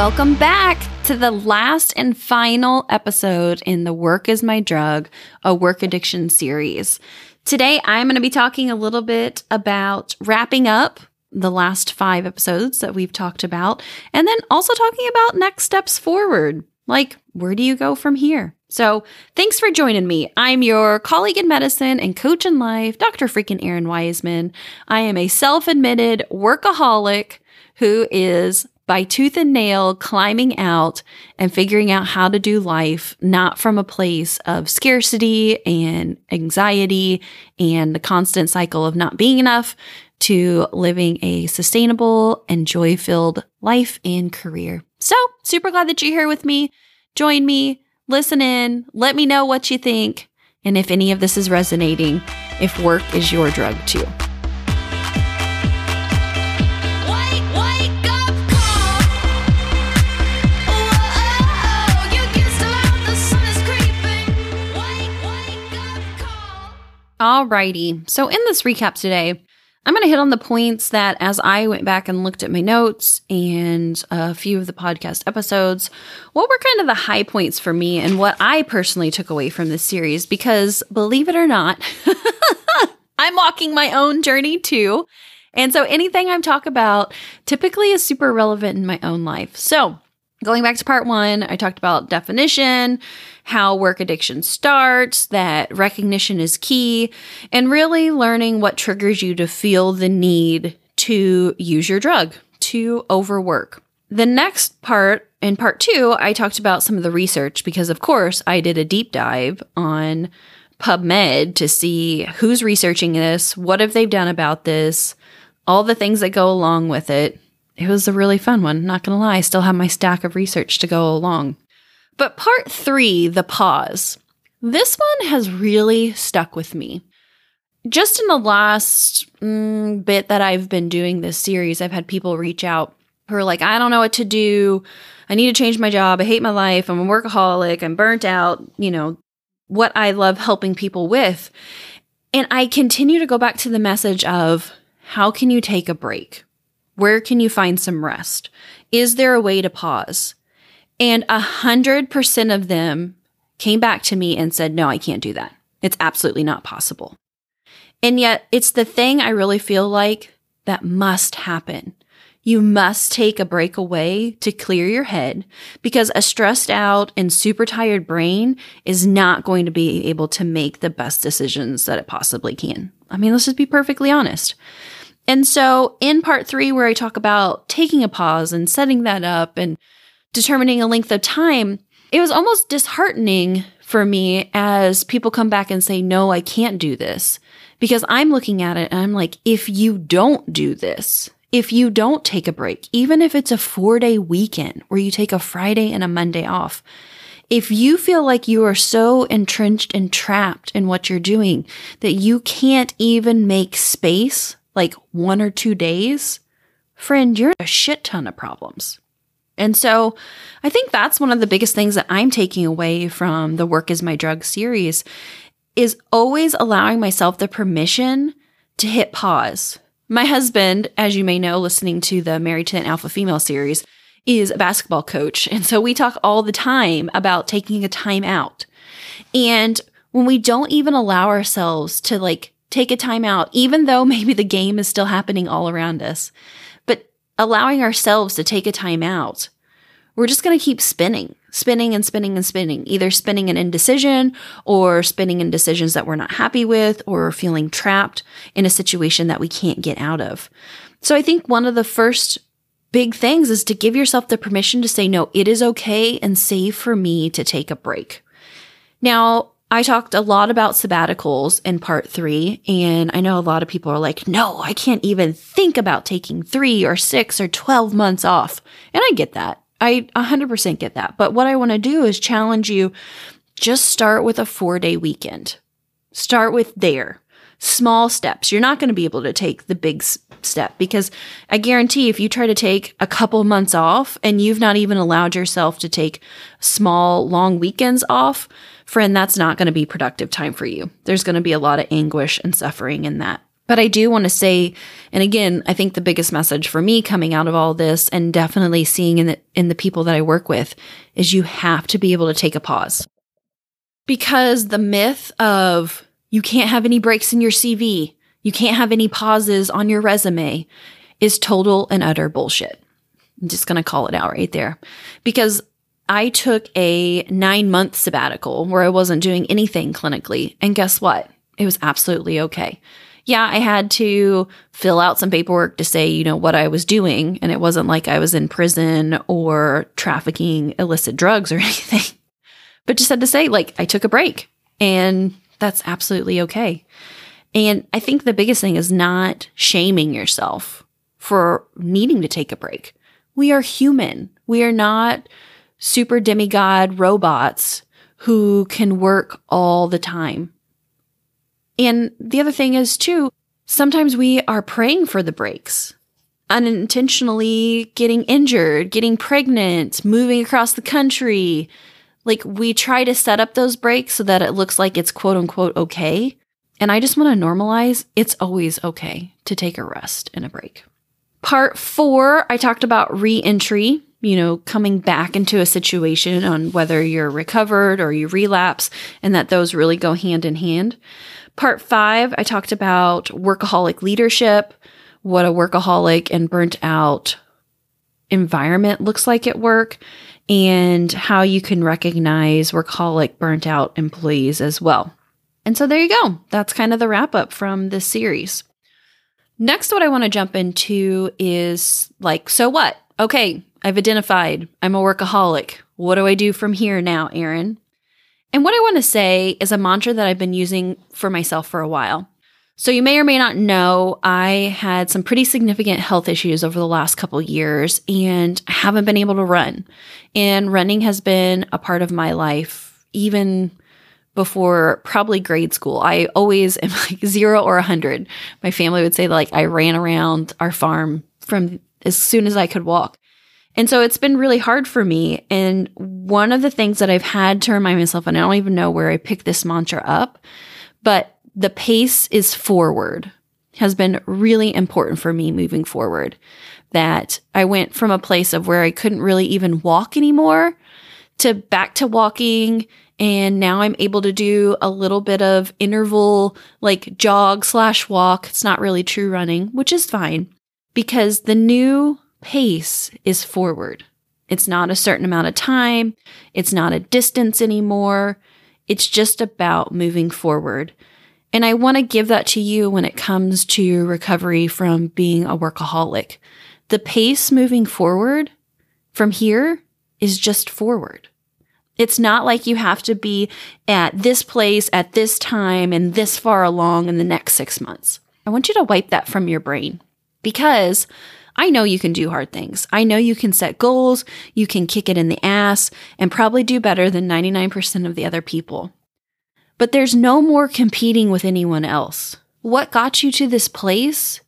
welcome back to the last and final episode in the Work is My Drug, a work addiction series. Today, I'm going to be talking a little bit about wrapping up the last five episodes that we've talked about, and then also talking about next steps forward. Like, where do you go from here? So, thanks for joining me. I'm your colleague in medicine and coach in life, Dr. freaking Erin Wiseman. I am a self admitted workaholic who is by tooth and nail climbing out and figuring out how to do life, not from a place of scarcity and anxiety and the constant cycle of not being enough to living a sustainable and joy filled life and career. So, super glad that you're here with me. Join me, listen in, let me know what you think, and if any of this is resonating, if work is your drug too. Alrighty. So in this recap today, I'm going to hit on the points that as I went back and looked at my notes and a few of the podcast episodes, what were kind of the high points for me and what I personally took away from this series. Because believe it or not, I'm walking my own journey too. And so anything I'm talking about typically is super relevant in my own life. So Going back to part one, I talked about definition, how work addiction starts, that recognition is key, and really learning what triggers you to feel the need to use your drug, to overwork. The next part, in part two, I talked about some of the research because, of course, I did a deep dive on PubMed to see who's researching this, what have they done about this, all the things that go along with it it was a really fun one. Not gonna lie, I still have my stack of research to go along. But part three, the pause. This one has really stuck with me. Just in the last mm, bit that I've been doing this series, I've had people reach out who are like, I don't know what to do. I need to change my job. I hate my life. I'm a workaholic. I'm burnt out. You know, what I love helping people with. And I continue to go back to the message of how can you take a break? Where can you find some rest? Is there a way to pause? And a hundred percent of them came back to me and said, no, I can't do that. It's absolutely not possible. And yet it's the thing I really feel like that must happen. You must take a break away to clear your head because a stressed out and super tired brain is not going to be able to make the best decisions that it possibly can. I mean, let's just be perfectly honest. And so in part three, where I talk about taking a pause and setting that up and determining a length of time, it was almost disheartening for me as people come back and say, no, I can't do this. Because I'm looking at it and I'm like, if you don't do this, if you don't take a break, even if it's a four day weekend where you take a Friday and a Monday off, if you feel like you are so entrenched and trapped in what you're doing that you can't even make space like one or two days, friend, you're a shit ton of problems. And so I think that's one of the biggest things that I'm taking away from the Work is My Drug series is always allowing myself the permission to hit pause. My husband, as you may know, listening to the Married to an Alpha Female series, is a basketball coach. And so we talk all the time about taking a time out. And when we don't even allow ourselves to like take a time out, even though maybe the game is still happening all around us, but allowing ourselves to take a time out, we're just going to keep spinning, spinning and spinning and spinning, either spinning in indecision or spinning in decisions that we're not happy with or feeling trapped in a situation that we can't get out of. So I think one of the first big things is to give yourself the permission to say, no, it is okay and safe for me to take a break. Now, I talked a lot about sabbaticals in part three, and I know a lot of people are like, no, I can't even think about taking three or six or 12 months off. And I get that. I 100% get that. But what I want to do is challenge you just start with a four day weekend. Start with there. Small steps. You're not going to be able to take the big step because I guarantee if you try to take a couple months off and you've not even allowed yourself to take small, long weekends off, friend, that's not going to be productive time for you. There's going to be a lot of anguish and suffering in that. But I do want to say, and again, I think the biggest message for me coming out of all this and definitely seeing in the, in the people that I work with is you have to be able to take a pause. Because the myth of you can't have any breaks in your CV, you can't have any pauses on your resume is total and utter bullshit. I'm just going to call it out right there. Because I took a nine month sabbatical where I wasn't doing anything clinically. And guess what? It was absolutely okay. Yeah, I had to fill out some paperwork to say, you know, what I was doing. And it wasn't like I was in prison or trafficking illicit drugs or anything, but just had to say, like, I took a break and that's absolutely okay. And I think the biggest thing is not shaming yourself for needing to take a break. We are human. We are not super demigod robots who can work all the time. And the other thing is, too, sometimes we are praying for the breaks, unintentionally getting injured, getting pregnant, moving across the country. Like we try to set up those breaks so that it looks like it's quote unquote okay. And I just want to normalize it's always okay to take a rest and a break. Part four, I talked about re entry, you know, coming back into a situation on whether you're recovered or you relapse, and that those really go hand in hand. Part five, I talked about workaholic leadership, what a workaholic and burnt out environment looks like at work, and how you can recognize workaholic burnt out employees as well. And so there you go. That's kind of the wrap up from this series. Next, what I want to jump into is like, so what? Okay, I've identified I'm a workaholic. What do I do from here now, Erin? And what I want to say is a mantra that I've been using for myself for a while. So you may or may not know, I had some pretty significant health issues over the last couple years and haven't been able to run. And running has been a part of my life even before probably grade school. I always am like 0 or a 100. My family would say like I ran around our farm from as soon as I could walk. And so it's been really hard for me. And one of the things that I've had to remind myself, and I don't even know where I picked this mantra up, but the pace is forward has been really important for me moving forward. That I went from a place of where I couldn't really even walk anymore to back to walking. And now I'm able to do a little bit of interval, like jog slash walk. It's not really true running, which is fine because the new pace is forward. It's not a certain amount of time. It's not a distance anymore. It's just about moving forward. And I want to give that to you when it comes to recovery from being a workaholic. The pace moving forward from here is just forward. It's not like you have to be at this place at this time and this far along in the next six months. I want you to wipe that from your brain because I know you can do hard things. I know you can set goals, you can kick it in the ass, and probably do better than 99% of the other people. But there's no more competing with anyone else. What got you to this place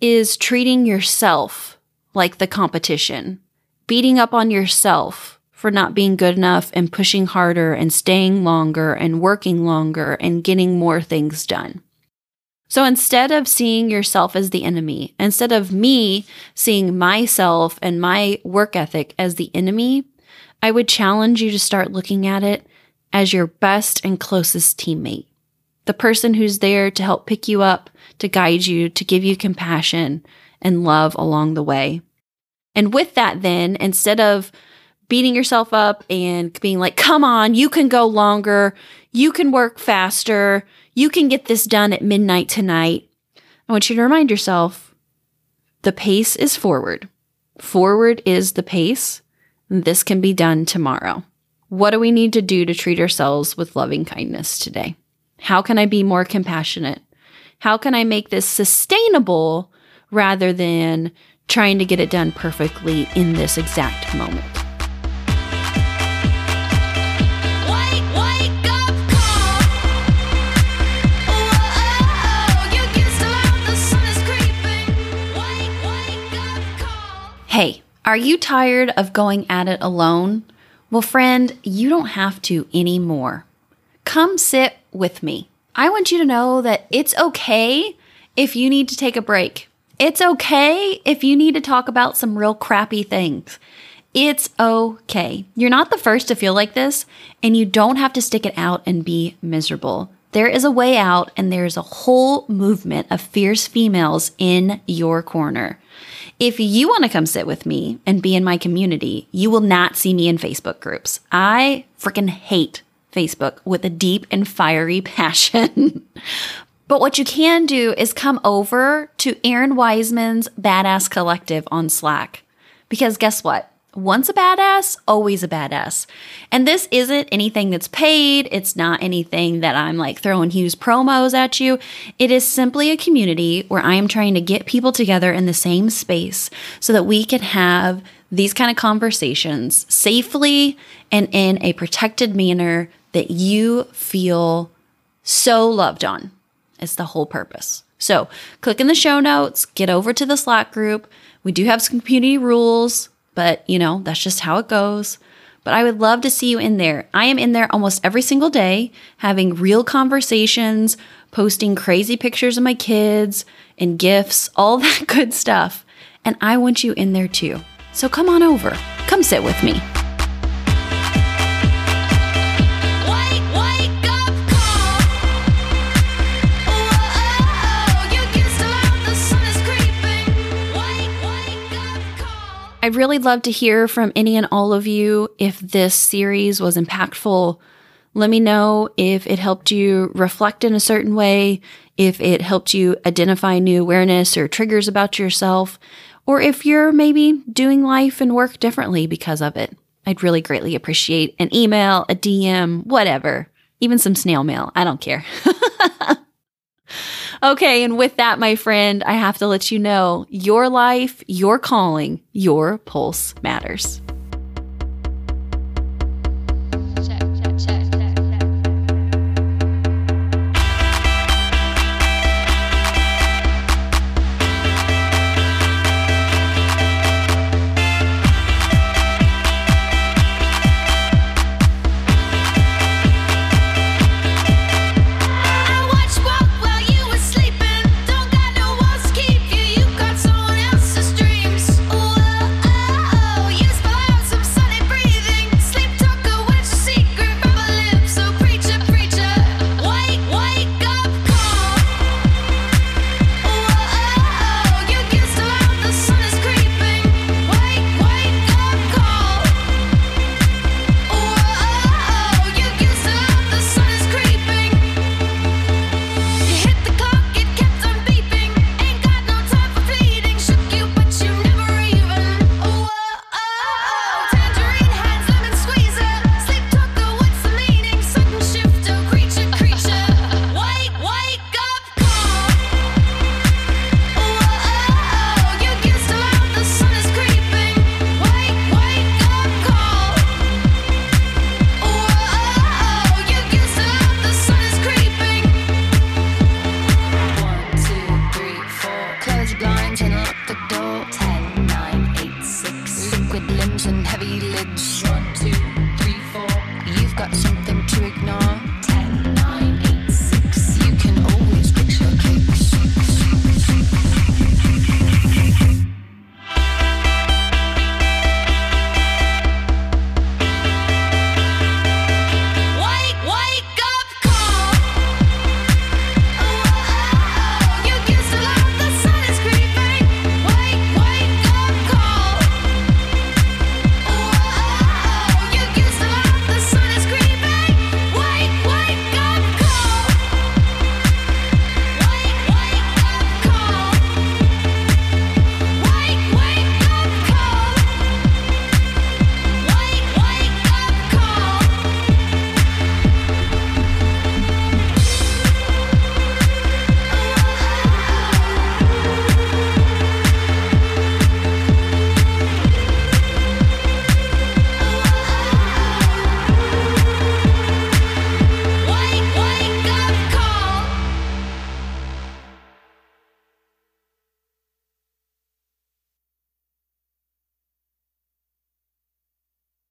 is treating yourself like the competition, beating up on yourself for not being good enough and pushing harder and staying longer and working longer and getting more things done. So instead of seeing yourself as the enemy, instead of me seeing myself and my work ethic as the enemy, I would challenge you to start looking at it as your best and closest teammate. The person who's there to help pick you up, to guide you, to give you compassion and love along the way. And with that, then, instead of beating yourself up and being like, come on, you can go longer, you can work faster, you can get this done at midnight tonight. I want you to remind yourself the pace is forward. Forward is the pace. This can be done tomorrow. What do we need to do to treat ourselves with loving kindness today? How can I be more compassionate? How can I make this sustainable rather than trying to get it done perfectly in this exact moment? Wake, wake up call. Whoa, oh, you can still out, the sun is creeping. Wake, wake up call. Hey, are you tired of going at it alone? Well, friend, you don't have to anymore. Come sit with me. I want you to know that it's okay if you need to take a break. It's okay if you need to talk about some real crappy things. It's okay. You're not the first to feel like this, and you don't have to stick it out and be miserable. There is a way out, and there's a whole movement of fierce females in your corner. If you want to come sit with me and be in my community, you will not see me in Facebook groups. I freaking hate Facebook with a deep and fiery passion. but what you can do is come over to Erin Wiseman's Badass Collective on Slack. Because guess what? Once a badass, always a badass. And this isn't anything that's paid. It's not anything that I'm like throwing huge promos at you. It is simply a community where I am trying to get people together in the same space so that we can have these kind of conversations safely and in a protected manner that you feel so loved on. It's the whole purpose. So click in the show notes, get over to the Slack group. We do have some community rules, but you know, that's just how it goes. But I would love to see you in there. I am in there almost every single day, having real conversations, posting crazy pictures of my kids and gifts, all that good stuff. And I want you in there too. So come on over, come sit with me. I'd really love to hear from any and all of you if this series was impactful. Let me know if it helped you reflect in a certain way, if it helped you identify new awareness or triggers about yourself, or if you're maybe doing life and work differently because of it. I'd really greatly appreciate an email, a DM, whatever, even some snail mail. I don't care. Okay, and with that, my friend, I have to let you know your life, your calling, your pulse matters.